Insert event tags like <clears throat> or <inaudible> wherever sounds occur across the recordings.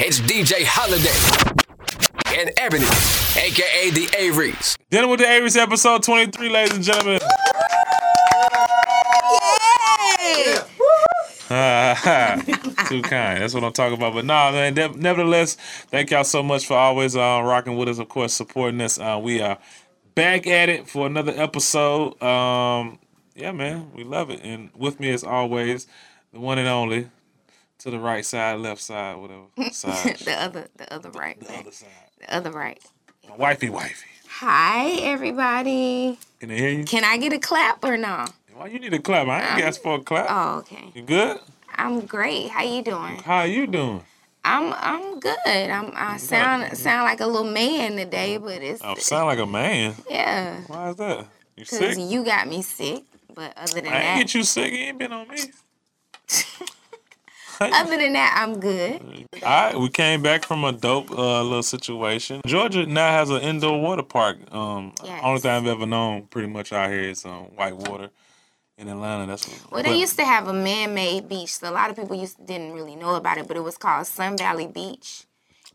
It's DJ Holiday and Ebony, aka the Averys. Dinner with the Averys episode 23, ladies and gentlemen. <laughs> Too kind. That's what I'm talking about. But nah, man. de- nevertheless, thank y'all so much for always uh, rocking with us. Of course, supporting us. Uh, we are back at it for another episode. Um, yeah, man, we love it. And with me, as always, the one and only, to the right side, left side, whatever <laughs> side, the other, the other right, the other side. the other right. My wifey, wifey. Hi, everybody. Can they hear you? Can I get a clap or no? Why you need a clap? I ain't oh. asked for a clap. Oh, okay. You good? I'm great. How you doing? How you doing? I'm I'm good. I'm I sound sound like a little man today, oh, but it's I sound like a man. yeah. Why is that? You sick? Cause you got me sick. But other than that. I that, get you sick. You ain't been on me. <laughs> <laughs> other than that, I'm good. All right, we came back from a dope uh, little situation. Georgia now has an indoor water park. Um, Yes. only thing I've ever known, pretty much out here, is um, white water in Atlanta. That's what. Well, but- they used to have a man-made beach. So a lot of people used didn't really know about it, but it was called Sun Valley Beach,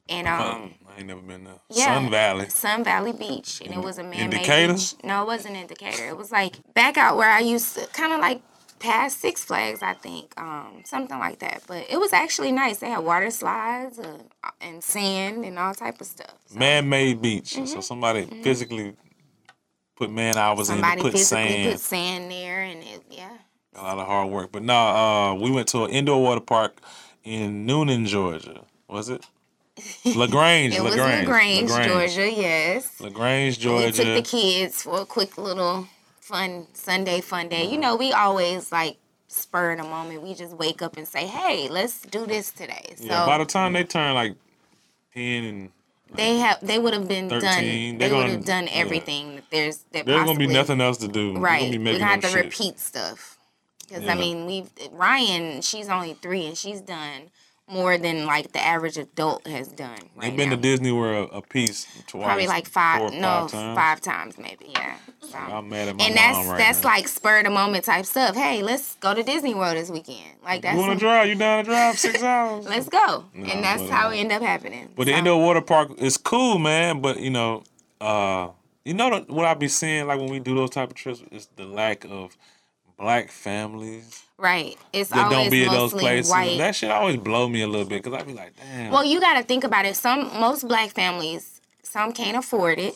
and um. Um, I ain't never been there. Yeah. Sun Valley. Sun Valley Beach, and it was a man-made Decatur? beach. No, it wasn't in Decatur. It was like back out where I used to, kind of like past Six Flags, I think, um, something like that. But it was actually nice. They had water slides uh, and sand and all type of stuff. So Man-made beach. So somebody physically put man hours in Mm-hmm. somebody to put physically sand. put sand there, and it, yeah. A lot of hard work. But no, uh, we went to an indoor water park in Newnan, Georgia. Was it? LaGrange. <laughs> It was LaGrange, LaGrange, Georgia. Yes. LaGrange, Georgia. We took the kids for a quick little fun Sunday fun day. You know, we always like spur in the moment. We just wake up and say, "Hey, let's do this today." So yeah, by the time they turn like 10 and they have they would have been 13, done. they're would gonna- have done yeah. everything. that There's that there's possibly, going to be nothing else to do. Right. We're gonna have to shit. repeat stuff. Because Yeah. I mean, we've Ryan. She's only three, and she's done more than like the average adult has done. Right They've been now. to Disney World a piece twice. Probably like five, no, times. five times maybe. Yeah. So. I'm mad at my and that's right that's now. like spur of the moment type stuff. Hey, let's go to Disney World this weekend. Like that's You want to drive? You down to drive six <laughs> hours? let's go. No, and that's but, how uh, it end up happening. But the indoor water park is cool, man. But you know, uh, you know what I be seeing like when we do those type of trips is the lack of black families right, it's that always don't be in those places. white. That shit always blow me a little bit because I'd be like, damn. Well, you got to think about it. Some most black families, some can't afford it,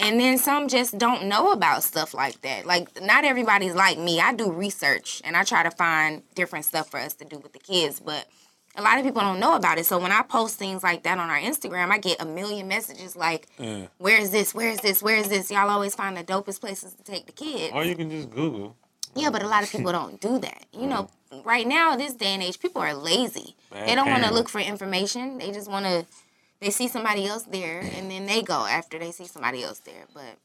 and then some just don't know about stuff like that. Like not everybody's like me. I do research and I try to find different stuff for us to do with the kids, but a lot of people don't know about it. So when I post things like that on our Instagram, I get a million messages like, Yeah. "Where is this? Where is this? Where is this?" Y'all always find the dopest places to take the kids. or you can just Google. Yeah, but a lot of <laughs> people don't do that. You know, right now, this day and age, people are lazy. They don't want to look for information. They just want to. They see somebody else there, <laughs> and then they go after they see somebody else there. But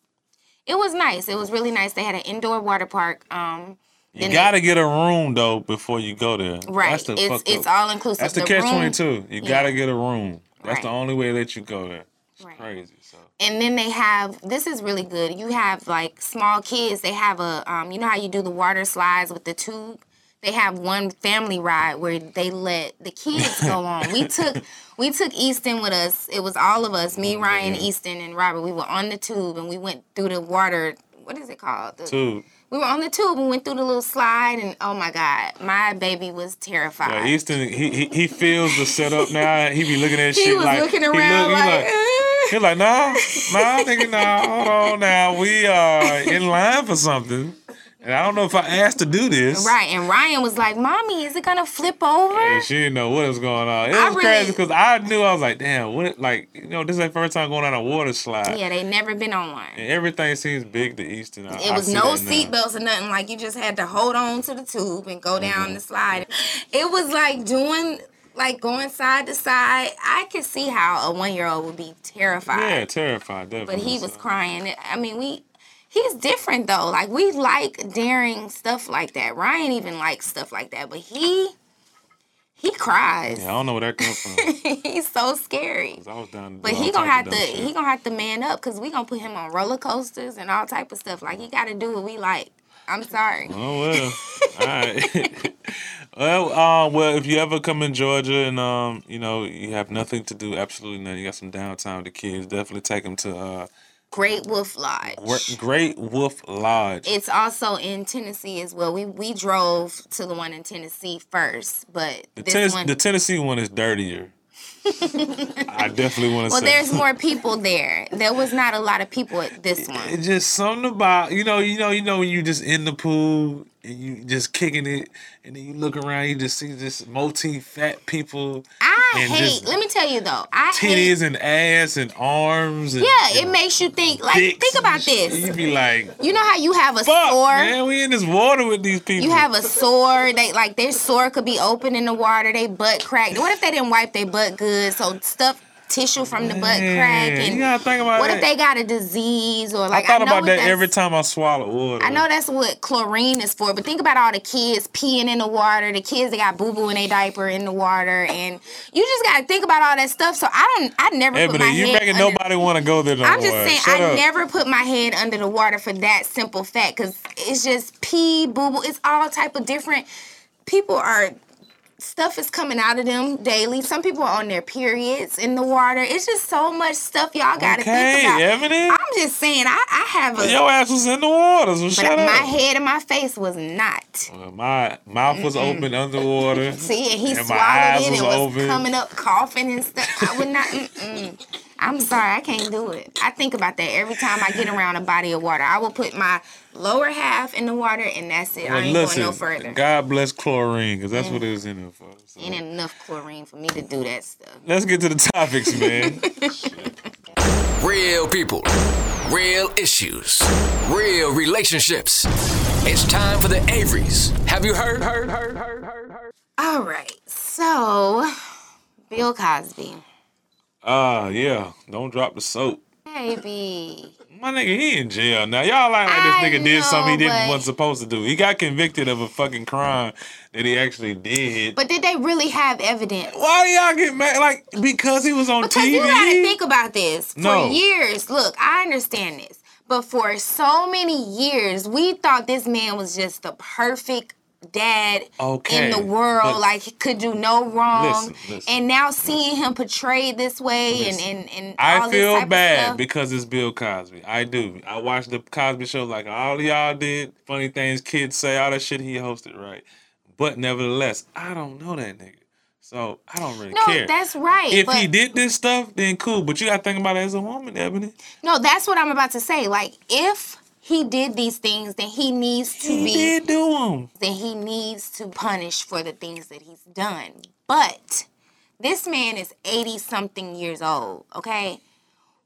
it was nice. It was really nice. They had an indoor water park. Um, You gotta get a room though before you go there. right. That's the it's it's up. all inclusive. That's the, The catch twenty two. You Yeah. gotta get a room. That's the only way that you go there. It's Right. crazy. And then they have this is really good. You have like small kids. They have a um, you know how you do the water slides with the tube. They have one family ride where they let the kids go <laughs> on. We took we took Easton with us. It was all of us, me, Ryan, Easton, and Robert. We were on the tube and we went through the water. What is it called? The- two. we were on the tube and went through the little slide and oh my god, my baby was terrified. Yeah, Easton, he, he he feels the setup now. He be looking at he shit was like looking he around look- he like. He's like, nah, nah, nigga, nah, hold on now. We are in line for something. And I don't know if I asked to do this. Right, and Ryan was like, "Mommy, is it gonna flip over?" And she didn't know what was going on. It I was really- crazy because I knew I was like, damn, what? Like, you know, this is the first time going on a water slide. Yeah, they never been on one. And everything seems big to Easton. I- It was no seatbelts or nothing. Like you just had to hold on to the tube and go Mm-hmm. down the slide. It was like doing, like going side to side. I could see how a one year old would be terrified. Yeah, terrified, definitely. but he was crying. I mean, we. He's different though. Like we like daring stuff like that. Ryan even likes stuff like that, but he he cries. Yeah, I don't know where that comes from. <laughs> He's so scary. I was down But he gonna have to shit. he gonna have to man up because we gonna put him on roller coasters and all type of stuff. Like he got to do what we like. I'm oh, sorry. Oh well. All right. <laughs> <laughs> Well, uh, well, if you ever come in Georgia and um, you know, you have nothing to do, absolutely nothing. You got some downtime with the kids. Definitely take them to uh, Great Wolf Lodge. Great Wolf Lodge. It's also in Tennessee as well. We we drove to the one in Tennessee first, but The, this Tennes- one. the Tennessee one is dirtier. <laughs> I definitely want to well, say. there's more people there. There was not a lot of people at this one. It's just something about you know, you know, you know when you just in the pool and you just kicking it, and then you look around, you just see this multi fat people, I hate. Let me tell you though, I hate. titties and ass and arms. And, Yeah, it makes you think. Like, think about this. You be like, You know how you have a fuck, sore. man, we in this water with these people. You have a sore. They like their sore could be open in the water. They butt cracked. What if they didn't wipe their butt good? So stuff tissue from the butt crack. And you gotta think about what that. if they got a disease or like I thought know about that every time I swallow water. I know that's what chlorine is for, but think about all the kids peeing in the water, the kids that got boo boo in their diaper in the water, and you just gotta think about all that stuff. So I don't, I never put my you head. making under- nobody want to go there no I'm just saying, Shut I up. never put my head under the water for that simple fact, because it's just pee, boo boo. It's all type of different. People are. Stuff is coming out of them daily. Some people are on their periods in the water. It's just so much stuff y'all gotta Okay, think about. Ebony. I'm just saying, I, I have a. Your ass was in the water, so but shut my up. head and my face was not. Well, my mouth was open underwater. <laughs> See, and he And my swallowed it and was was open. coming up coughing and stuff. I would not. <laughs> I'm sorry, I can't do it. I think about that every time I get around a body of water. I will put my lower half in the water, and that's it. I ain't listen, going no further. God bless chlorine, because that's what mm. it was in there for. So, Ain't enough chlorine for me to do that stuff. Let's get to the topics, man. <laughs> Real people, real issues, real relationships. It's time for the Averys. Have you heard? Heard? Heard? Heard? Heard? Heard? All right, so Bill Cosby, Ah, yeah. Don't drop the soap. baby. My nigga, he in jail now. Y'all act like this nigga did something he know, didn't wasn't supposed to do. He got convicted of a fucking crime that he actually did. But did they really have evidence? Why do y'all get mad? Like because he was on Because TV. you gotta think about this. No. For years, look, I understand this. But for so many years, we thought this man was just the perfect dad Okay, in the world. but- like he could do no wrong. Listen, listen, and now seeing him portrayed this way Listen. and and, and I feel bad because it's Bill Cosby. I do. I watched the Cosby Show like all y'all did. Funny things kids say, all that shit he hosted, right? But nevertheless, I don't know that nigga. So I don't really No, care. that's right. if he did this stuff, then cool. But you gotta think about it as a woman, Ebony. No, that's what I'm about to say. Like if he did these things, then he needs to He be did do them. then he needs to punish for the things that he's done. But this man is 80 something years old, okay?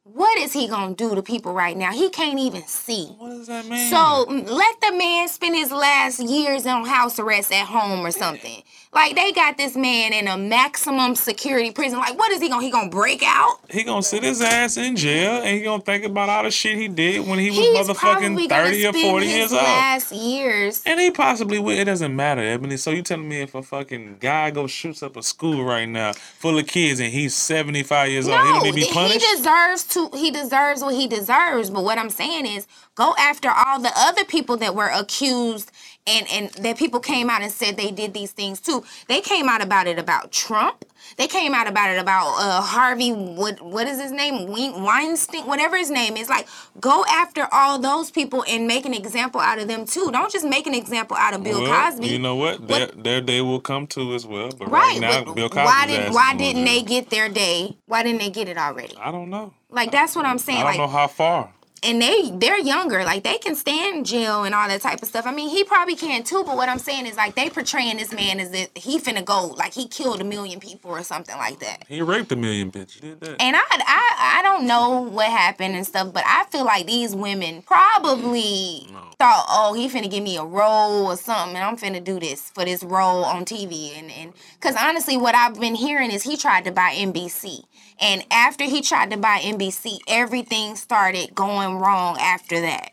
What is he gonna do to people right now? He can't even see. What does that mean? So let the man spend his last years on house arrest at home or something. Like they got this man in a maximum security prison. Like what is he gonna? He gonna break out? he gonna sit his ass in jail and he gonna think about all the shit he did when he was He's motherfucking thirty or forty years old. last years. And he possibly will. It doesn't matter, Ebony. So you telling me if a fucking guy goes shoots up a school right now full of kids and he's seventy five years old, he No, don't need to be he punished? deserves to. He deserves what he deserves. But what I'm saying is, go after all the other people that were accused and and that people came out and said they did these things too. They came out about it about Trump. They came out about it about uh, Harvey. What what is his name? Weinstein, whatever his name is. Like, go after all those people and make an example out of them too. Don't just make an example out of Bill well, Cosby. You know what? Their, their day will come too as well. But Right, right, now, Bill Cosby. why did why didn't they get their day? Why didn't they get it already? I don't know. Like that's what I'm saying. I don't like know how far. And they they're younger like they can stand jail and all that type of stuff i mean he probably can too but what i'm saying is like they portraying this man as if he finna go like he killed a million people or something like that He raped a million bitches. Did that? and I, I I don't know what happened and stuff, but I feel like these women probably thought, oh, he finna give me a role or something, and I'm finna do this for this role on TV. And and because honestly, what I've been hearing is he tried to buy NBC, and after he tried to buy NBC, everything started going wrong after that.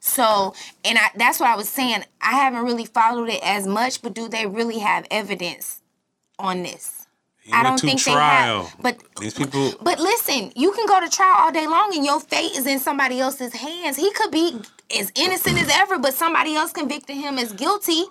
So, and I, that's what I was saying. I haven't really followed it as much, but do they really have evidence on this? He I don't think trial. they have. But These people. but listen, you can go to trial all day long and your fate is in somebody else's hands. He could be as innocent as ever, but somebody else convicted him as guilty.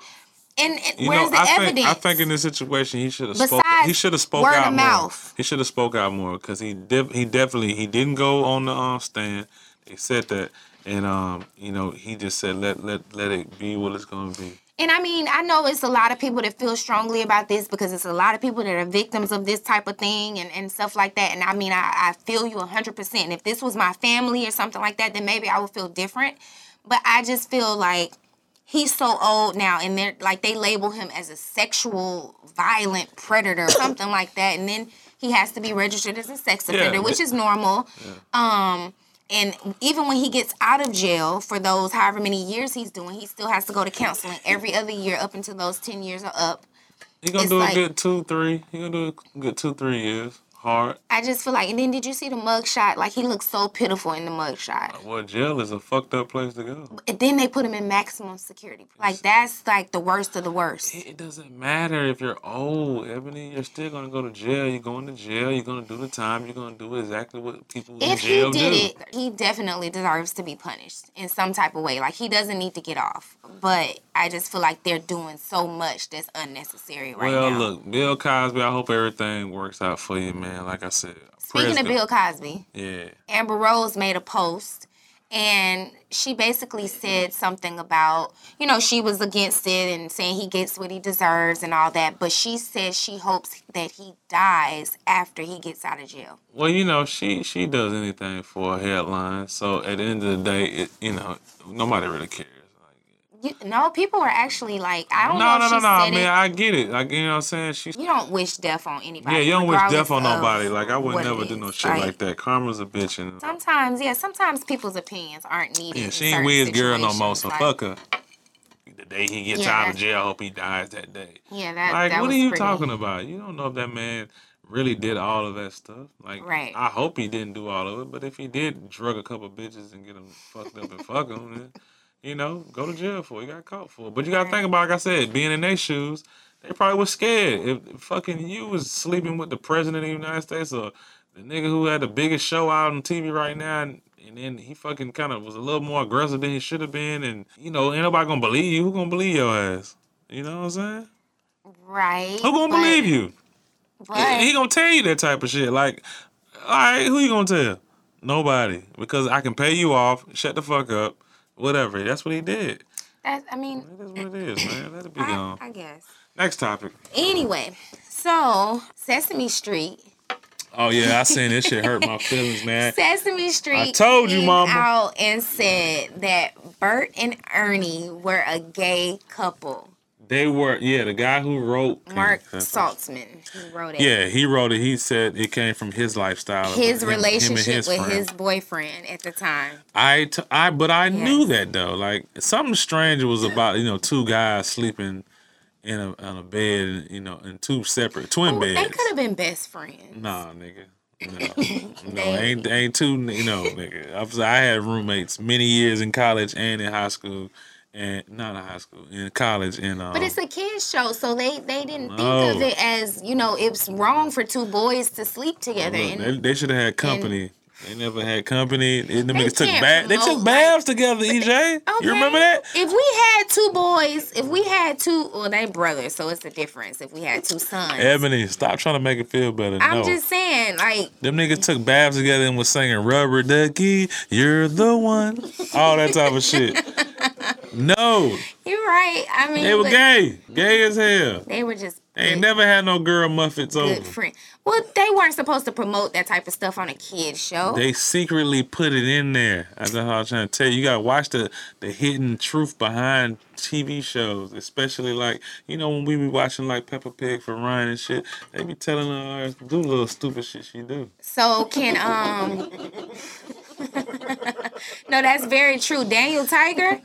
And, and You where's know, the I evidence? think I think in this situation he should have spoke. He should have spoke word out of more. mouth. He should have spoke out more because he def- he definitely he didn't go on the um, stand. They said that, and um, you know, he just said let let let it be what it's gonna be. And I mean, I know it's a lot of people that feel strongly about this because it's a lot of people that are victims of this type of thing and, and stuff like that. And I mean, I, I feel you 100%. And if this was my family or something like that, then maybe I would feel different. But I just feel like he's so old now and they're like they label him as a sexual violent predator or <coughs> something like that. And then he has to be registered as a sex Yeah, offender, which is normal. Um, and even when he gets out of jail for those however many years he's doing, he still has to go to counseling every other year up until those 10 years are up. He gonna It's do like- a good two three. He gonna do a good two three years hard. I just feel like, and then did you see the mugshot? Like he looks so pitiful in the mugshot. Well, jail is a fucked up place to go. And then they put him in maximum security. Like that's like the worst of the worst. It doesn't matter if you're old, Ebony. You're still gonna go to jail. You're going to jail. You're gonna do the time. You're gonna do exactly what people in jail do. If he did do. it, he definitely deserves to be punished in some type of way. Like he doesn't need to get off. But I just feel like they're doing so much that's unnecessary right well, now. look, Bill Cosby. I hope everything works out for you, man. Like I said, Speaking of Bill Cosby, yeah, Amber Rose made a post and she basically said something about, you know, she was against it and saying he gets what he deserves and all that. But she says she hopes that he dies after he gets out of jail. Well, you know, she she does anything for a headline. So at the end of the day, it, you know, nobody really cares. You, no, people were actually like, I don't No, know no, no, no. Mean, it. I get it. Like you know, what I'm saying she's. you don't wish death on anybody. Yeah, you don't wish death on nobody. Like I would never do no shit Like, like that. Karma's a bitch, and uh, Sometimes, yeah, sometimes people's opinions aren't needed. yeah, she ain't Wiz girl no more. So Like, fuck her. The day he gets Yeah, out of jail, I hope he dies that day. Yeah, that, like, that what are you pretty. talking about? You don't know if that man really did all of that stuff. Like, Right. I hope he didn't do all of it. But if he did drug a couple bitches and get them fucked up and fuck them, then, you know, go to jail for You got caught for. But you got to think about, like I said, being in their shoes, they probably was scared. If fucking you was sleeping with the president of the United States or the nigga who had the biggest show out on TV right now, and, and then he fucking kind of was a little more aggressive than he should have been, and you know, ain't nobody gonna believe you. Who gonna believe your ass? You know what I'm saying? Right. Who gonna but- believe you? But, He gonna tell you that type of shit. Like, all right, who you gonna tell? Nobody, because I can pay you off. Shut the fuck up. Whatever. That's what he did. that, I mean, That is what it is, man. Let it be I, gone. I guess. Next topic. Anyway, so Sesame Street. Oh yeah, I seen this shit hurt my <laughs> feelings, man. Sesame Street. I told you, mama. Out and said that Bert and Ernie were a gay couple. They were yeah, the guy who wrote Mark Saltzman, who wrote it. Yeah, he wrote it. He said it came from his lifestyle. His him- him relationship his with friend. his boyfriend at the time. I, t- I, but I Yeah. knew that though. Like something strange was about you know two guys sleeping in a on a bed, you know, in two separate twin Ooh, beds. they could have been best friends. Nah, nigga. No, <laughs> no, ain't ain't two. You know, nigga. I, was, I had roommates many years in college and in high school, and not in high school, in college, and um, But it's a kids show, so they they didn't think No. of it as you know it's wrong for two boys to sleep together. Look, and they, they should have had company. They never had company. Niggas took can't. They took like- baths together. EJ, Okay. you remember that? If we had two boys, if we had two, well, they brothers, so it's a difference. If we had two sons, Ebony, stop trying to make it feel better. I'm no. just saying, like, Them niggas took baths together and was singing Rubber Ducky, you're the one. All that type of shit. <laughs> No, you're right. I mean, they were gay. Gay as hell. They were just They ain't never had no girl muffets good over. friends. Well, they weren't supposed to promote that type of stuff on a kids show. They secretly put it in there. That's what I'm trying to tell you. You gotta watch the the hidden truth behind TV shows, especially like you know when we be watching like Peppa Pig for Ryan and shit. They be telling her to do little stupid shit she do. So can um <laughs> No, that's very true. Daniel Tiger,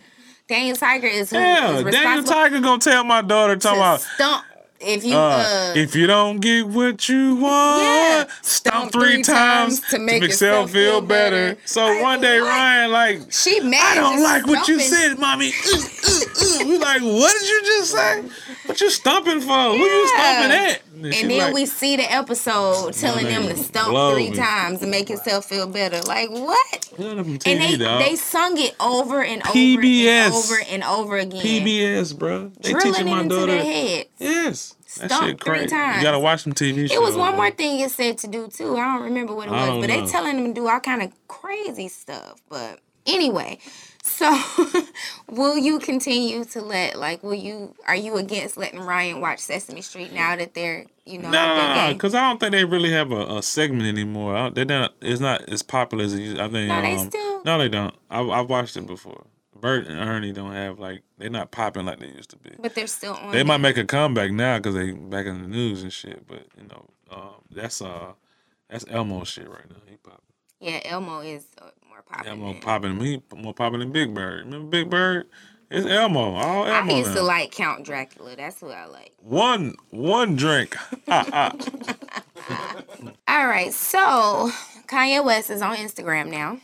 Daniel Tiger is who Yeah, is Daniel Tiger gonna tell my daughter talking to about. stump if you Uh, uh, if you don't get what you want, Yeah. stomp three times to make, yourself feel better. So Like, one day what? Ryan like, she mad I don't like what you said, mommy. We like, what did you just say? What you stomping for? Who you stomping at? And, And then like, we see the episode telling them to stomp three me. times to make yourself feel better. Like what? "Yeah, And they dog. they sung it over and over PBS. and over and over again. PBS, bro. They drilling teaching my daughter. Yes. That Stomp shit three crazy. times. You gotta watch some TV shows. It was one more thing it said to do too. I don't remember what it was, but know. they telling them to do all kind of crazy stuff. But anyway, so <laughs> will you continue to let like will you are you against letting Ryan watch Sesame Street now that they're you know Nah, because I don't think they really have a, a segment anymore. They're not. It's not as popular as it. I think. No, they um, still- No, they don't. I, I've watched it before. Bert and Ernie don't have like they're not popping like they used to be. but they're still on. They there. might make a comeback now because they back in the news and shit. But you know, um, that's uh, that's Elmo shit right now. He popping. Yeah, Elmo is uh, more popular. Elmo popping. He more popping than Big Bird. Remember Big Bird? It's Elmo. All I used now. to like Count Dracula. That's what I like. one one drink. <laughs> All right, so Kanye West is on Instagram now.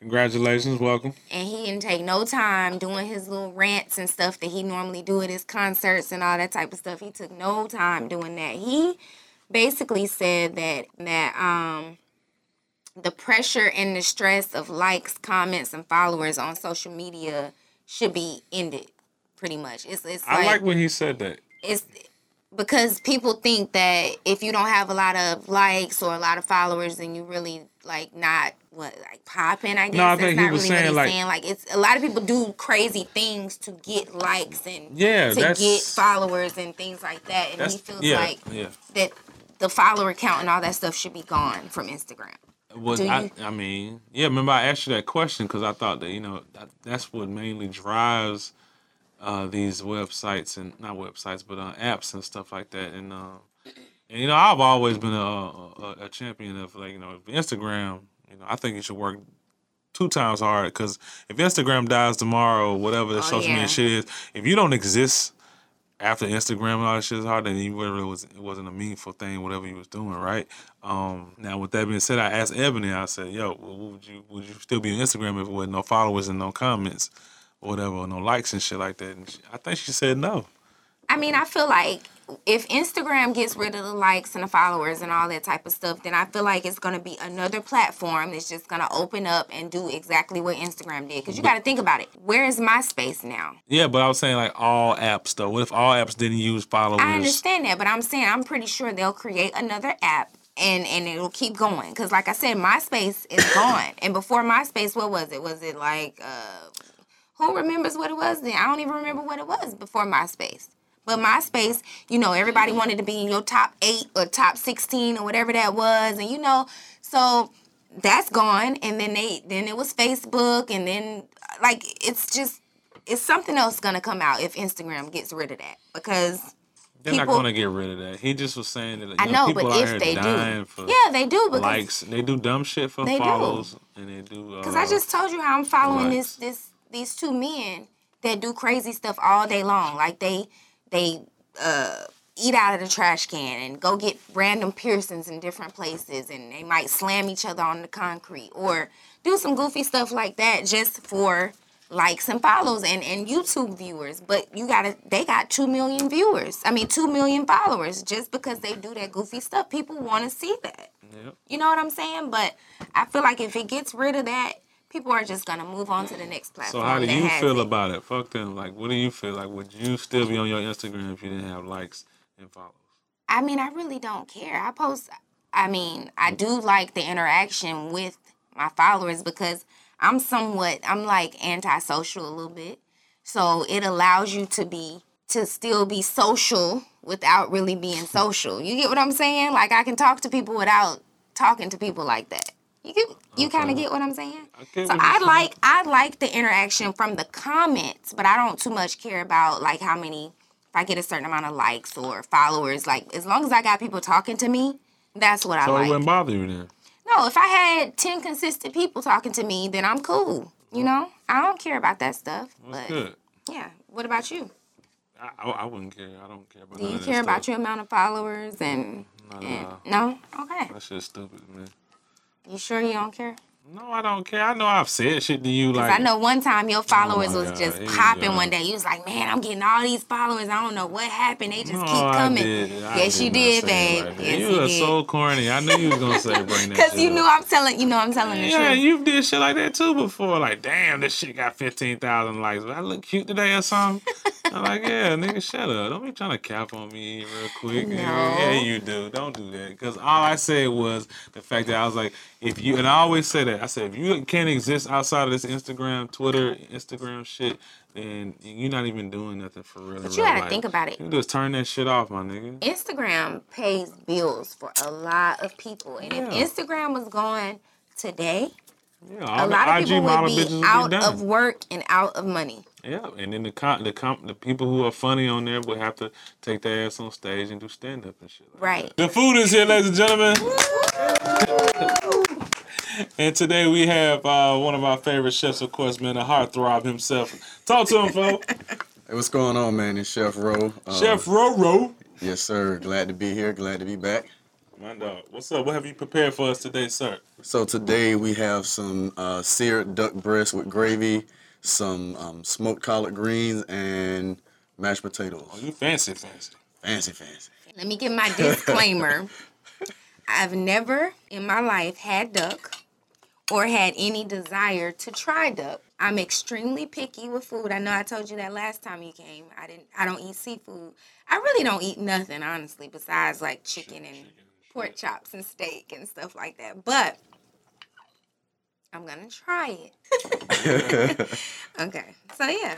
Congratulations, welcome. and he didn't take no time doing his little rants and stuff that he normally do at his concerts and all that type of stuff. He took no time doing that. He basically said that that um the pressure and the stress of likes, comments, and followers on social media should be ended. Pretty much, it's it's I like, like when he said that. it's because people think that if you don't have a lot of likes or a lot of followers, then you really like not what like popping. I guess no, I that's think he not was really saying, what like- saying. Like it's a lot of people do crazy things to get likes and Yeah, to get followers and things like that. And he feels yeah, like yeah. that the follower count and all that stuff should be gone from Instagram. Was I? I mean, yeah. Remember, I asked you that question because I thought that you know that, that's what mainly drives uh, these websites and not websites, but uh, apps and stuff like that. And uh, and you know, I've always been a, a, a champion of like you know Instagram. You know, I think it should work two times hard because if Instagram dies tomorrow, whatever the Oh, social yeah. media shit is, if you don't exist after Instagram and all that shit is hard, then you really was it wasn't a meaningful thing, whatever he was doing, right? Um, now with that being said, I asked Ebony, I said, "Yo, would you would you still be on Instagram if it was no followers and no comments, or whatever, or no likes and shit like that?" And she, I think she said no. I mean, I feel like if Instagram gets rid of the likes and the followers and all that type of stuff, then I feel like it's going to be another platform that's just going to open up and do exactly what Instagram did. Because you got to think about it. Where is MySpace now? Yeah, but I was saying like all apps though. What if all apps didn't use followers? I understand that, but I'm saying I'm pretty sure they'll create another app. And, and it'll keep going because like i said myspace is <coughs> gone and before myspace what was it was it like uh who remembers what it was then i don't even remember what it was before myspace but MySpace, you know, everybody wanted to be in your top eight or top sixteen or whatever that was, and you know, so that's gone. And then they, then it was Facebook, and then like it's just, it's something else gonna come out if Instagram gets rid of that because They're not gonna get rid of that. He just was saying that you I know, people but out if they do, yeah, they do because likes. They do dumb shit for They do. follows, and they do. Because uh, I just told you how I'm following likes. this this these two men that do crazy stuff all day long. Like they they uh eat out of the trash can and go get random piercings in different places and they might slam each other on the concrete or do some goofy stuff like that just for likes and follows and, and YouTube viewers. But you gotta they got two million viewers. I mean two million followers just because they do that goofy stuff. People wanna see that. Yep. You know what I'm saying? But I feel like if it gets rid of that, people are just gonna move on to the next platform. So how do you feel it. about it? Fuck them. Like, what do you feel like? Would you still be on your Instagram if you didn't have likes and follows? I mean, I really don't care. I post. I mean, I do like the interaction with my followers because I'm somewhat. I'm like antisocial a little bit, so it allows you to be to still be social without really being social. You get what I'm saying? Like I can talk to people without talking to people like that. You get, you kind of get what I'm saying? I So I like I like the interaction from the comments, but I don't too much care about like how many if I get a certain amount of likes or followers. Like as long as I got people talking to me, that's what I So it wouldn't bother you then. No, if I had ten consistent people talking to me, then I'm cool. You oh. know, I don't care about that stuff. That's But good. yeah, what about you? I, I, wouldn't care. I don't care about. Do you care about your amount of followers and, and no? Okay, That shit's stupid, man. You sure you don't care? No, I don't care. I know I've said shit to you like I know one time your oh followers Oh was God, just popping go. one day. You was like, man, I'm getting all these followers. I don't know what happened. They just No, keep I coming. did. I yes, you did, babe. yes, you are so corny. I knew you was gonna say bring that. <laughs> Cause you up. knew I'm telling, you know I'm telling the Yeah, truth. Yeah, you did shit like that too before. Like, damn, this shit got fifteen thousand likes. I look cute today or something. <laughs> I'm like, yeah, nigga, shut up. Don't be trying to cap on me real quick. No. Yeah, you do. Don't do that. Because all I said was the fact that I was like, if you, and I always say that. I said, if you can't exist outside of this Instagram, Twitter, Instagram shit, then you're not even doing nothing for real. But you gotta life. think about it. You just turn that shit off, my nigga. Instagram pays bills for a lot of people, and Yeah. if Instagram was gone today, Yeah, a lot of IG people would be out of work and out of money. Yeah, and then the com- the com- the people who are funny on there will have to take their ass on stage and do stand up and shit. Like Right. that. The food is here, ladies and gentlemen. and today we have uh, one of our favorite chefs, of course, man, the heartthrob himself. Talk to him, folks. Hey, what's going on, man? It's Chef Ro. Uh, Chef Roro. Yes, sir. Glad to be here. Glad to be back. My dog. What's up? What have you prepared for us today, sir? So today we have some uh, seared duck breast with gravy, some um, smoked collard greens, and mashed potatoes. Oh, you fancy, fancy. Fancy, fancy. Let me give my disclaimer. <laughs> I've never in my life had duck or had any desire to try duck. I'm extremely picky with food. I know I told you that last time you came. I didn't I don't eat seafood. I really don't eat nothing honestly besides like chicken and pork chops and steak and stuff like that. But I'm going to try it. <laughs> okay. So yeah.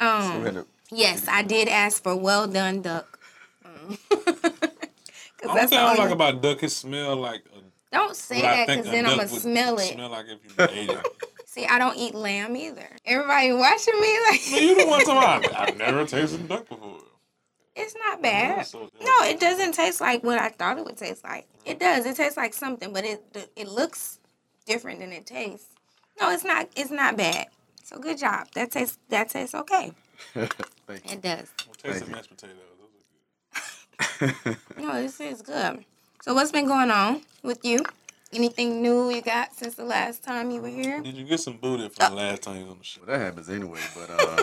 Um We had to- Yes, I did ask for well done duck. Um, <laughs> 'cause Only that's thing I don't like about duck is smell like. A, Don't say that because then I'm gonna smell it. Smell like if you <laughs> ate it. See, I don't eat lamb either. Everybody watching me like you the one talking about. I've never tasted duck before. it's not bad. so- No, it doesn't taste like what I thought it would taste like. It does. It tastes like something, but it it looks different than it tastes. No, it's not. It's not bad. So good job. That tastes. That tastes okay. <laughs> Thank you. It does. Taste of you. mashed potatoes. Those are good. <laughs> No, this is good. So what's been going on with you? Anything new you got since the last time you were here? Did you get some booty from the last time you was on the show? Well, that happens anyway, but uh, <laughs>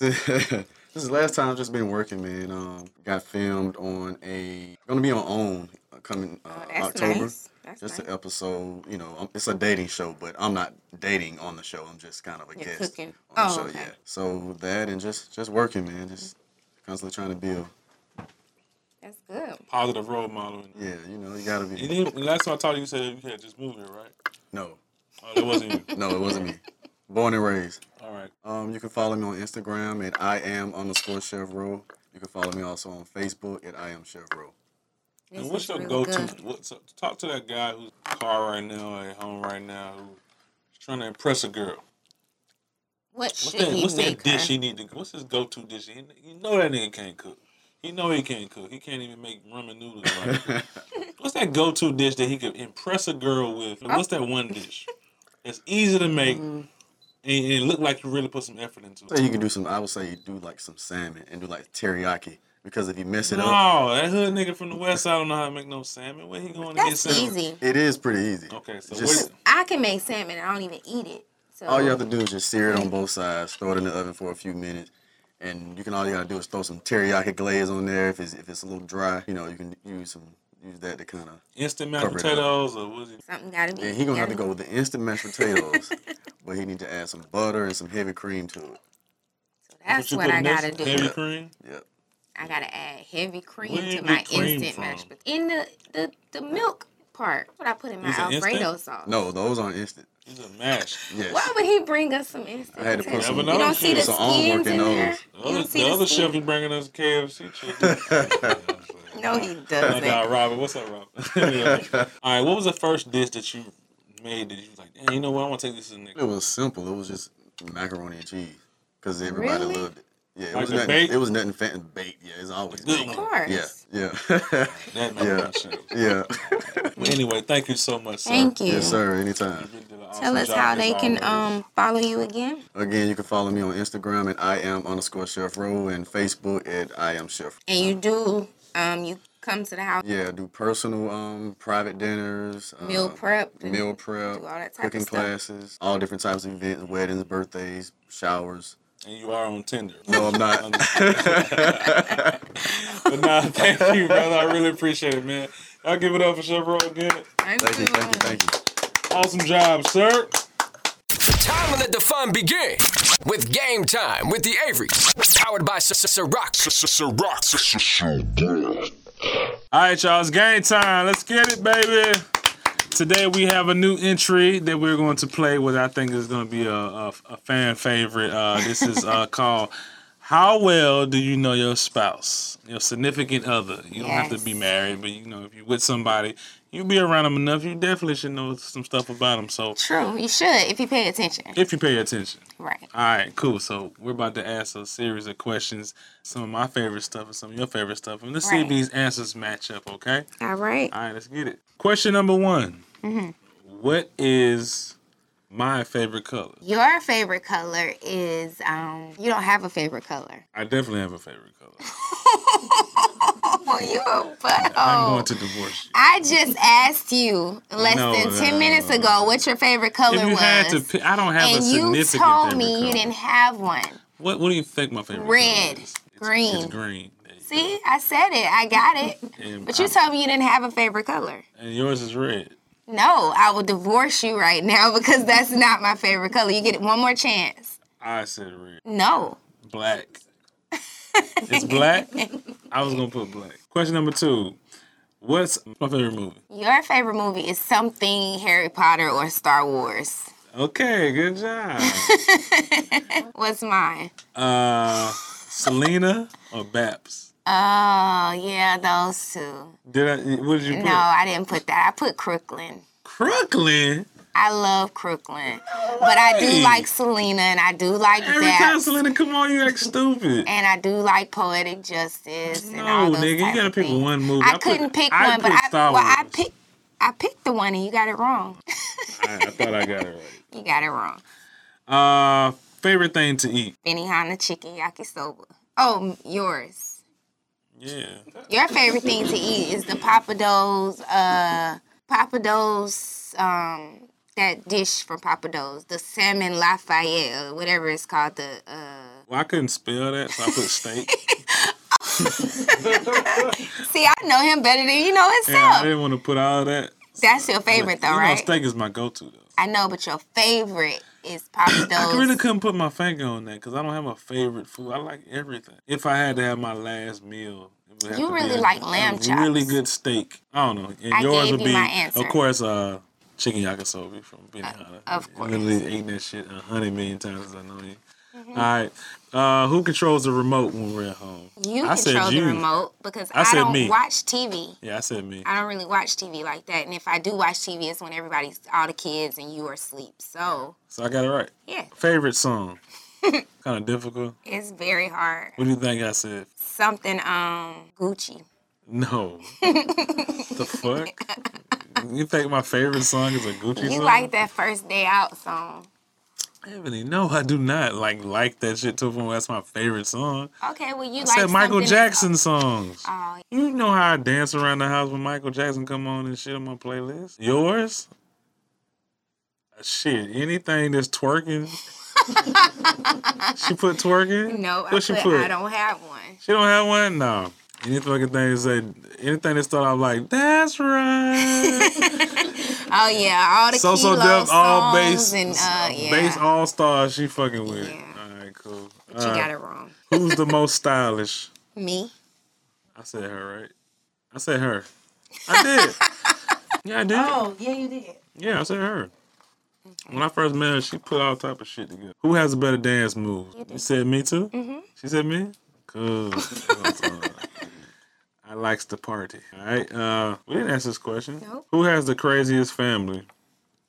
There you go. this is the last time I've just been working, man. Um, got filmed on a gonna be on OWN uh, coming uh, Oh, that's October. nice. That's Just nice. an episode, you know. um, It's a dating show, but I'm not dating on the show. I'm just kind of a You're guest cooking. on the Oh, show. okay. Yeah. So that and just just working, man. Just constantly trying to build. That's good. Positive role model. Yeah, you know, you gotta be. didn't, last time I talked to you, you said you had just moved here, right? No, Oh, that wasn't you. <laughs> no, it wasn't me. Born and raised. All right. Um, you can follow me on Instagram at I am underscore Chef Ro. You can follow me also on Facebook at I am Chef Ro. This And what's your really go-to? good. What's talk to that guy who's in the car right now, at home right now, who's trying to impress a girl. What What's should that? he What's make that dish her? he need to? What's his go-to dish? He, you know that nigga can't cook. He know he can't cook. He can't even make ramen noodles. Right. <laughs> what's that go-to dish that he could impress a girl with? What's that one dish? It's easy to make Mm-hmm. and, and look like you really put some effort into So it. you can do some. I would say you do like some salmon and do like teriyaki because if you mess it up, No, that hood nigga from the west side don't know how to make no salmon. Where he going to get That's salmon? easy. it is pretty easy. Okay, so Just- I can make salmon. I don't even eat it. So All you have to do is just sear it on both sides, throw it in the oven for a few minutes, and you can all you gotta do is throw some teriyaki glaze on there. If it's if it's a little dry, you know you can use some use that to kind of. instant mashed Cover it up. potatoes or was it? something gotta be. Yeah, he gonna have to go with the instant mashed potatoes, <laughs> but he need to add some butter and some heavy cream to it. So that's you what I in gotta do. Heavy cream. Yep. I gotta add heavy cream Where to my cream instant from? mashed potatoes. In the, the the milk part. What I put in my Alfredo instant? sauce. No, those aren't instant. These are mashed. Yes. Why would he bring us some instant I had to put potatoes? some- You don't see the So I'm skins in there. The other, don't see the the other chef he bringing us KFC chicken. <laughs> <laughs> No, he doesn't. guy Robert, what's up, Robert? <laughs> Yeah. All right, what was the first dish that you made that you was like, damn, you know what? I want to take this to the next? It was simple. It was just macaroni and cheese because everybody Really? loved it. Yeah, it Like was nothing. bait? It was nothing fancy. Bait. Yeah, it's always Good bait. Of course. Yeah, yeah, <laughs> That Yeah. yeah. <laughs> Well, anyway, thank you so much, sir. Thank you. yes, sir. Anytime. You did an awesome Tell us how they can always. um follow you again. Again, you can follow me on Instagram at I am underscore Chef Ro and Facebook at I am Chef. And you do Um, you come to the house, Yeah, do personal, um, private dinners, meal uh, prep, meal prep, do all that type of cooking stuff. classes, all different types of events, weddings, birthdays, showers. And you are on Tinder. No, I'm not. <laughs> But nah, <laughs> thank you, brother. I really appreciate it, man. I'll give it up for Chevrolet again. Thank Thank you, thank you, thank you. Awesome job, sir. Time to let the fun begin with Game Time with the Averys. Powered by Ciroc. All right, y'all, it's game time. Let's get it, baby. Today we have a new entry that we're going to play with. I think is going to be a, a, a fan favorite. Uh, this is uh, <laughs> called "How Well Do You Know Your Spouse, Your Significant Other?" You don't have to be married, but you know if you're with somebody, you be around them enough. You definitely should know some stuff about them. So True, you should if you pay attention. if you pay attention. Right. All right, cool. So we're about to ask a series of questions, some of my favorite stuff and some of your favorite stuff, and let's see if these answers match up. Okay. All right. All right, let's get it. Question number one: What is my favorite color? Your favorite color is um. You don't have a favorite color. I definitely have a favorite color. <laughs> You a butthole. I'm going to divorce you. I just asked you less No, than ten no, minutes no, ago what your favorite color If you was. had to pick, I don't have a and you significant told me color. you didn't have one. What What do you think my favorite Red, color is? It's, green. It's green. See, I said it. I got it. And But you I- told me you didn't have a favorite color. And yours is red. No, I will divorce you right now <laughs> because that's not my favorite color. You get one more chance. I said red. No. Black. <laughs> it's black. I was gonna put black. Question number two: What's my favorite movie? Your favorite movie is something Harry Potter or Star Wars. Okay, good job. <laughs> What's mine? Uh, Selena or Baps? Oh, yeah, those two. Did I? What did you put? No, I didn't put that. I put Crooklyn. Crooklyn. I love Crooklyn. But I do like Selena and I do like Every time Selena come on, you act stupid. And I do like Poetic Justice and all No, nigga, you gotta pick things. one movie. I, I couldn't pick I one, but put I well I picked I picked the one and you got it wrong. <laughs> I, I thought I got it right. <laughs> you got it wrong. Uh, favorite thing to eat? Benihana chicken yakisoba. Oh, yours. Yeah. Your favorite thing to eat is the Pappadeaux, uh, Pappadeaux, um, that dish from Pappadeaux, the salmon Lafayette, or whatever it's called. The uh, Well, I couldn't spell that, so I put steak. <laughs> see, I know him better than you know himself. yeah, I didn't want to put all that. That's your favorite, though, you know, right? steak is my go-to though. I know, but your favorite is I really couldn't put my finger on that because I don't have a favorite food. I like everything. If I had to have my last meal, it would have You really like a lamb Really good steak. I don't know. And I yours would you be, of course, uh, chicken yakisoba from Benihana. of course. I course. literally ate that shit a hundred million times I know you. Mm-hmm. All right. Uh, who controls the remote when we're at home? You I control the you. remote because I I, said don't me. watch TV. Yeah, I said me. I don't really watch TV like that. And if I do watch TV, it's when everybody's, all the kids and you are asleep. So, So I got it right. yeah, Favorite song? <laughs> kind of difficult. it's very hard. What do you think I said? Something, um, Gucci. No. <laughs> the fuck? You think my favorite song is a Gucci You song? You like that first day out song. Ebony, no, I do not like like that shit to the point where that's my favorite song. Okay, well, you I like said Michael Jackson songs. Oh, You know how I dance around the house when Michael Jackson come on and shit on my playlist. Yours? Uh, Shit, anything that's twerking. <laughs> she put twerking. no, I, what she put, put? I don't have one. She don't have one. No. Any fucking thing that say anything that start off like that's right. <laughs> Oh, yeah, all the so so def all bass and, uh, yeah. bass all stars. She fucking with. Yeah. All right, cool. But you Uh, got it wrong. Who's the most <laughs> stylish? Me? I said her, right? I said her. I did. <laughs> yeah, I did. Oh, yeah, you did. Yeah, I said her. When I first met her, she put all type of shit together. Who has a better dance move? You, said me too. Mm-hmm. She said me. Cool. <laughs> I likes to party. All right. Uh, we didn't answer this question. Nope. Who has the craziest family?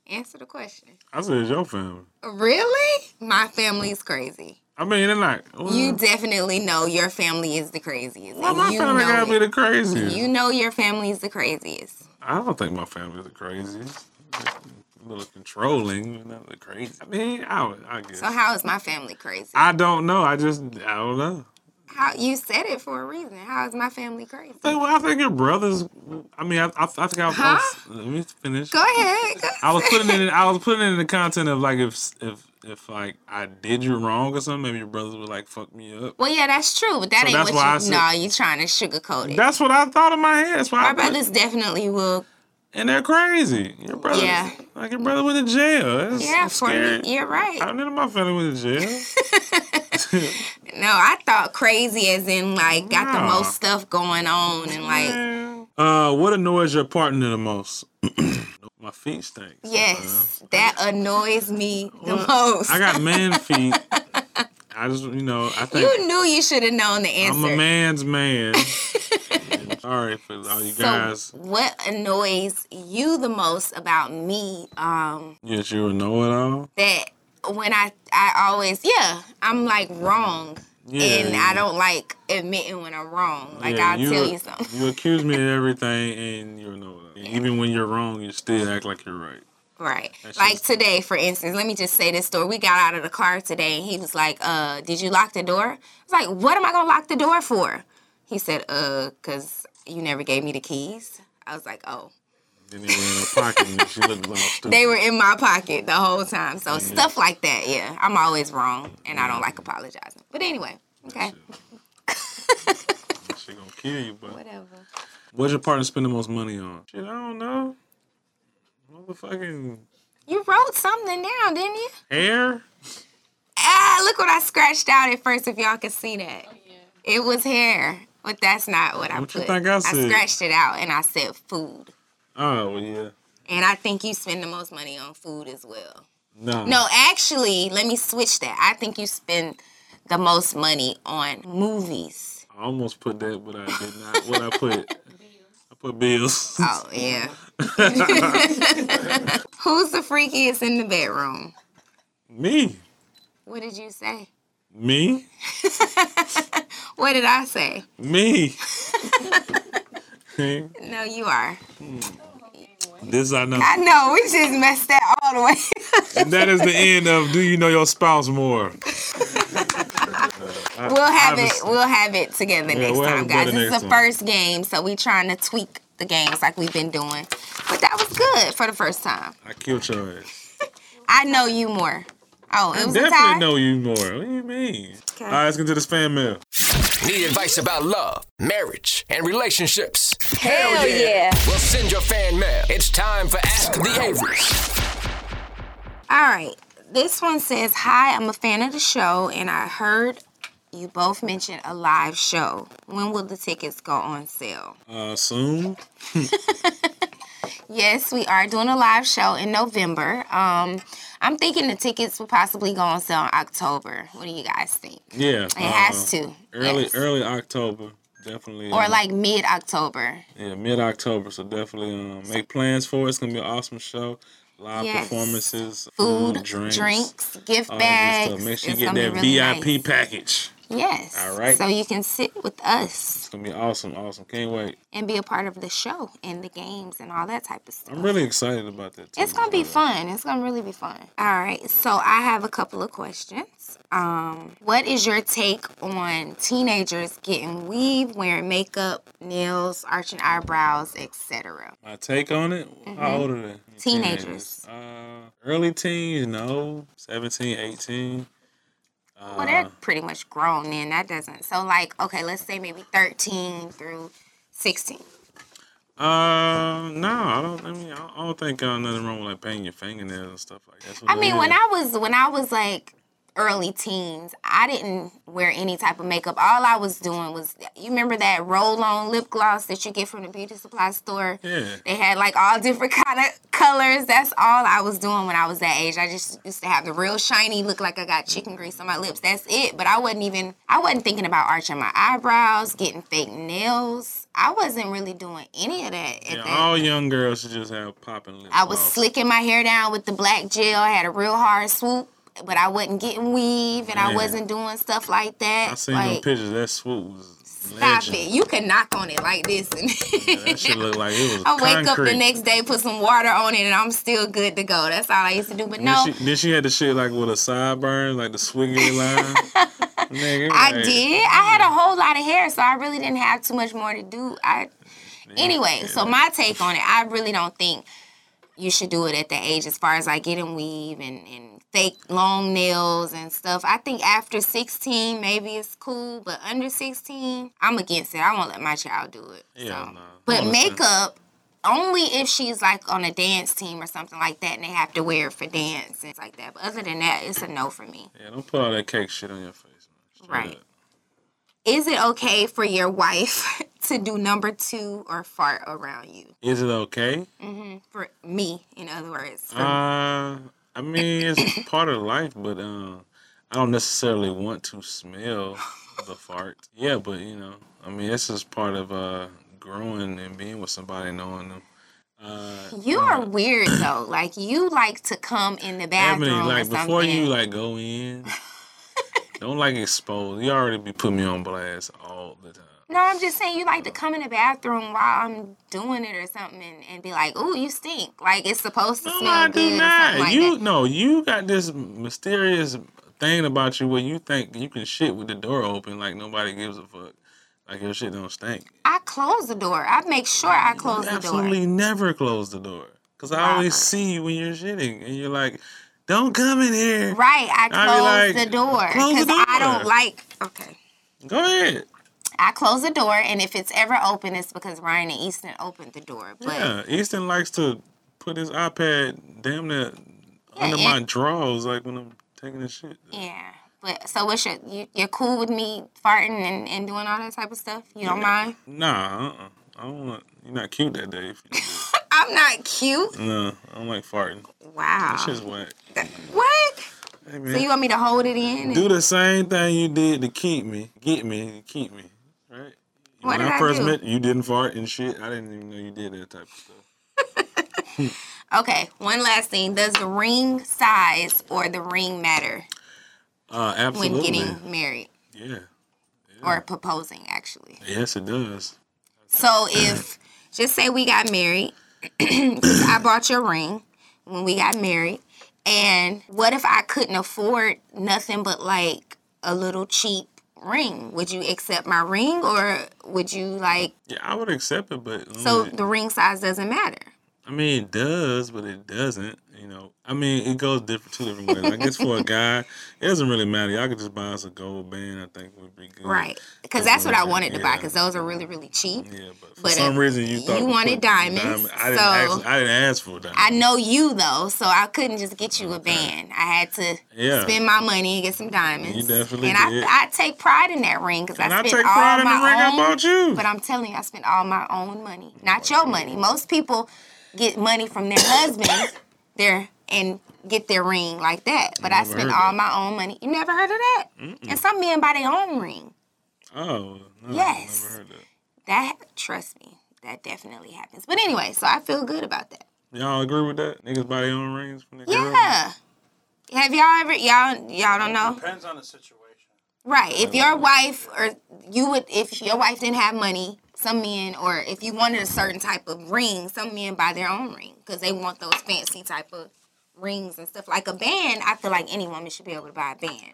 Answer the question. I said it's your family. Really? My family's crazy. I mean, they're not. You definitely know your family is the craziest. Well, my you family know gotta be the craziest. You know your family is the craziest. I don't think my family's the craziest. A little controlling, not the crazy. I mean, I, I guess. So how is my family crazy? I don't know. I just, I don't know. How you said it for a reason. How is my family crazy? Hey, well, I think your brothers. I mean, I, I, I think I was, I was. Let me finish. Go ahead. Go I was putting it. In, I was putting it in the content of like if if if like I did you wrong or something, maybe your brothers would like fuck me up. Well, yeah, that's true, but that So ain't that's what you. said- No, you trying to sugarcoat it. That's what I thought in my head. That's why I My put- brothers definitely will. and they're crazy. Your brother, Yeah. like your brother went to jail. That's Yeah, for scary. me, you're right. I none of my family went to jail. <laughs> <laughs> No, I thought crazy as in like got the most stuff going on and like uh, what annoys your partner the most? <clears throat> my feet stink. yes, that annoys me the most. I got man <laughs> feet. I just, you know, I think you knew you should have known the answer. I'm a man's man. <laughs> Sorry for all you So, guys. what annoys you the most about me? Um, Yes, you know it all. that when I I always yeah I'm like wrong, Yeah, and yeah. I don't like admitting when I'm wrong. Like Yeah, I'll tell you something. You accuse me of <laughs> everything, and you know. And even when you're wrong, you still act like you're right. Right. That's like just- today, for instance, let me just say this story. We got out of the car today and he was like, uh, did you lock the door? I was like, what am I gonna lock the door for? He said, uh, cause you never gave me the keys. I was like, oh. Then he went in her pocket, and she looked all stupid. They were in my pocket the whole time. So stuff like that, yeah. I'm always wrong and I don't like apologizing. But anyway, okay. She gonna kill you, but Whatever. what's your partner spend the most money on? Shit, I don't know. Motherfucking You wrote something down, didn't you? hair. Ah, look what I scratched out at first if y'all could see that. Oh, yeah. It was hair. But that's not what I What you put. think I said? I scratched it out and I said food. Oh yeah. And I think you spend the most money on food as well. No. No, actually, let me switch that. I think you spend the most money on movies. I almost put that, but I did not. What I put? <laughs> I put bills. Oh, yeah. <laughs> <laughs> Who's the freakiest in the bedroom? Me. What did you say? Me. What did I say? Me. <laughs> No, you are. this I know. I know, we just messed that all the way. And that is the end of Do You Know Your Spouse More? <laughs> we'll have it. We'll have it together next we'll time, guys. This is the time. first game, so we trying to tweak the games like we've been doing. But that was good for the first time. I killed your ass. <laughs> I know you more. Oh, it was a tie. Definitely know you more. What do you mean? Okay. All right, let's get to the spam mail. Need advice about love, marriage, and relationships? Hell yeah. Well, send your fan mail. It's time for Ask the Averys. All right. This one says, Hi, I'm a fan of the show, and I heard you both mention a live show. When will the tickets go on sale? Uh, soon. <laughs> <laughs> Yes, we are doing a live show in November. Um, I'm thinking the tickets will possibly go on sale in October. What do you guys think? Yeah. It has to. Early, yes. early October. Definitely. Or uh, like mid October. yeah, mid October. So definitely um, make plans for it. It's gonna be an awesome show. Live Yes. performances, Food, drinks, drinks, gift all that good bags. Make sure you It's get that VIP nice. package. Yes. All right. So you can sit with us It's gonna be awesome, awesome. Can't wait. and be a part of the show and the games and all that type of stuff. I'm really excited about that. Too. It's gonna be fun. It's gonna really be fun. All right. So I have a couple of questions. Um, what is your take on teenagers getting weave, wearing makeup, nails, arching eyebrows, etc.? My take on it. How old are they? Mm-hmm. Teenagers. Uh, early teens, no. 17, 18. Uh, Well, they're pretty much grown then. That doesn't. So like, okay, let's say maybe thirteen through sixteen. Uh, no, I don't. I mean, I don't think uh, nothing wrong with like painting your fingernails and stuff like that. I mean, when I was when I was like early teens, I didn't wear any type of makeup. All I was doing was you remember that roll on lip gloss that you get from the beauty supply store? Yeah. They had like all different <laughs> kind of colors. That's all I was doing when I was that age. I just used to have the real shiny, look like I got chicken grease on my lips. That's it. But I wasn't even I wasn't thinking about arching my eyebrows, getting fake nails. I wasn't really doing any of that at Yeah, that all young girls should just have popping lip I was slicking my hair down with the black gel. I had a real hard swoop, but I wasn't getting weave and I wasn't doing stuff like that. I seen like, pictures. That swoop was stop legend. it. You can knock on it like this. And That shit looked like it was <laughs> I wake up the next day, put some water on it, and I'm still good to go. That's all I used to do. But Then no, she, then she had the shit like with a sideburn, like the swiggly <laughs> line. Nigga, I like- did. I had a whole lot of hair, so I really didn't have too much more to do. I anyway. So my take on it, I really don't think you should do it at the age as far as like getting weave and, and fake long nails and stuff. I think after 16, maybe it's cool, but under 16, I'm against it. I won't let my child do it. Yeah, so. no. But makeup. Only if she's like on a dance team or something like that, and they have to wear it for dance and it's like that. But other than that, it's a no for me. Yeah, don't put all that cake shit on your face, man. Right. up. Is it okay for your wife <laughs> to do number two or fart around you? Is it okay? Mm-hmm. For me, in other words. Uh, I mean, it's part of life, but uh, I don't necessarily want to smell the fart. Yeah, but you know, I mean, this is part of uh growing and being with somebody, knowing them. Uh, you are weird though. Like you like to come in the bathroom like before you like go in, don't like expose. You already be putting me on blast all the time. No, I'm just saying you like to come in the bathroom while I'm doing it or something and, and be like, "Ooh, you stink!" Like it's supposed to No, smell I do something not. like you that. no, you got this mysterious thing about you where you think you can shit with the door open like nobody gives a fuck. Like your shit don't stink. I close the door. I make sure I close the door. Absolutely never close the door. Cause I always see you when you're shitting and you're like, don't come in here. Right, I close like, the door "Close the because I don't like. Okay. Go ahead. I close the door, and if it's ever open, it's because Ryan and Easton opened the door. But Yeah. Easton likes to put his iPad damn near under and- my drawers like when I'm taking a shit. yeah, but so what's your you, you're cool with me farting and, and doing all that type of stuff? You don't mind? Nah, uh-uh. I don't want you're not cute that day <laughs> I'm not cute. No, I don't like farting. Wow. That shit's whack. What? Hey. So you want me to hold it in? and- do the same thing you did to keep me, get me, keep me? What when did I I first do? met you, didn't fart and shit. I didn't even know you did that type of stuff. <laughs> Okay. One last thing: Does the ring size or the ring matter Uh, when getting married Yeah. or proposing? Actually. Yes, it does. So if just say we got married, <clears throat> I bought your ring when we got married, and what if I couldn't afford nothing but like a little cheap ring? Would you accept my ring or would you like Yeah, I would accept it, but so the ring size doesn't matter? I mean, it does, but it doesn't. You know, I mean, it goes different two different ways. I guess for a guy, it doesn't really matter. Y'all could just buy us a gold band. I think would be good. Right. Because that's what I wanted to buy because those are really, really cheap. Yeah, but for But, some reason you thought you wanted diamonds, I didn't, so- ask, I didn't ask for diamonds. I know you though, so I couldn't just get you a band. I had to Yeah. spend my money and get some diamonds. You definitely and did. I, I take pride in that ring because I and I spent take all pride in the my ring I own. bought you. But I'm telling you, I spent all my own money, not your money. Most people get money from their husbands, their and get their ring like that. But I Never spent all my own money. You never heard of that? And some men buy their own ring. oh, no, Yes. never heard that. That trust me, that definitely happens. But anyway, so I feel good about that. Y'all agree with that? Niggas buy their own rings from their girls? Yeah. Have y'all ever y'all y'all don't know? Depends on the situation. Right. If your wife or you would if your wife didn't have money, some men or if you wanted a certain type of ring, some men buy their own ring because they want those fancy type of rings and stuff. Like a band, I feel like any woman should be able to buy a band.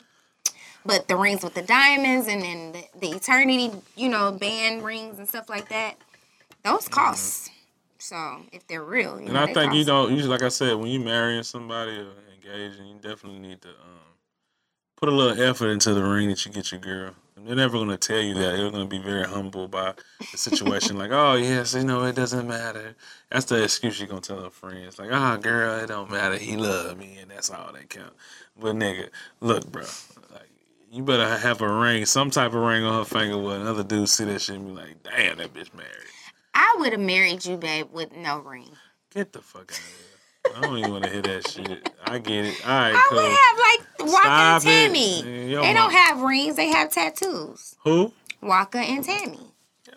But the rings with the diamonds and then the, the eternity, you know, band rings and stuff like that, those cost. So if they're real, you And know, I think you don't usually like I said, when you're marrying somebody or engaging, you definitely need to um, put a little effort into the ring that you get your girl. They're never gonna tell you that. They're gonna be very humble by the situation. like, oh yes, you know, it doesn't matter. That's the excuse you're gonna tell her friends. Like, ah, girl, it don't matter. He love me, and that's all that count. But nigga, look, bro, like you better have a ring, some type of ring on her finger where another dude see that shit and be like, damn, that bitch married. I would have married you, babe, with no ring. Get the fuck out of here. I don't even want to hear that shit. I get it. All right, I cool. would have like Waka Flocka and Tammy. Yo, they don't have rings; they have tattoos. Who? Waka and Tammy.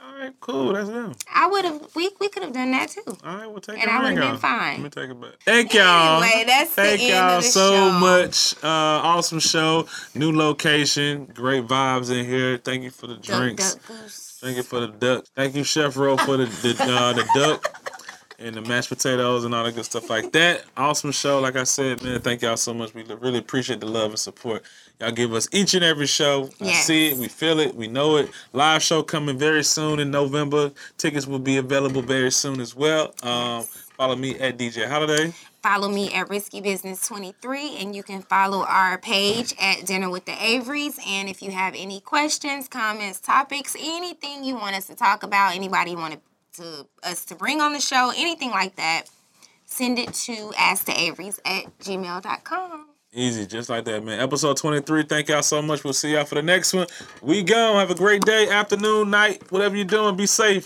All right, cool. That's them. I would have. We we could have done that too. All right, we'll take And I ring would've been fine. Let me take it back. Thank y'all. Anyway, that's the Thank end y'all so show. much. Uh, awesome show. New location. Great vibes in here. Thank you for the drinks. duck, goose. Thank you for the duck. Thank you, Chef Ro, for the the, uh, the duck. And the mashed potatoes and all that good stuff like that. Awesome show, like I said, man. Thank y'all so much. We really appreciate the love and support y'all give us each and every show. I Yes. see it, we feel it, we know it. Live show coming very soon in November. Tickets will be available very soon as well. Um, follow me at DJ Holiday. Follow me at Risky Business 23, and you can follow our page at Dinner with the Averys. And if you have any questions, comments, topics, anything you want us to talk about, anybody you want to us to bring on the show, anything like that, send it to asktheaverys at gmail.com. Easy, just like that, man. Episode 23. Thank y'all so much. We'll see y'all for the next one. We go. Have a great day, afternoon, night, whatever you're doing. Be safe.